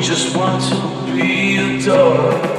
just want to be adored?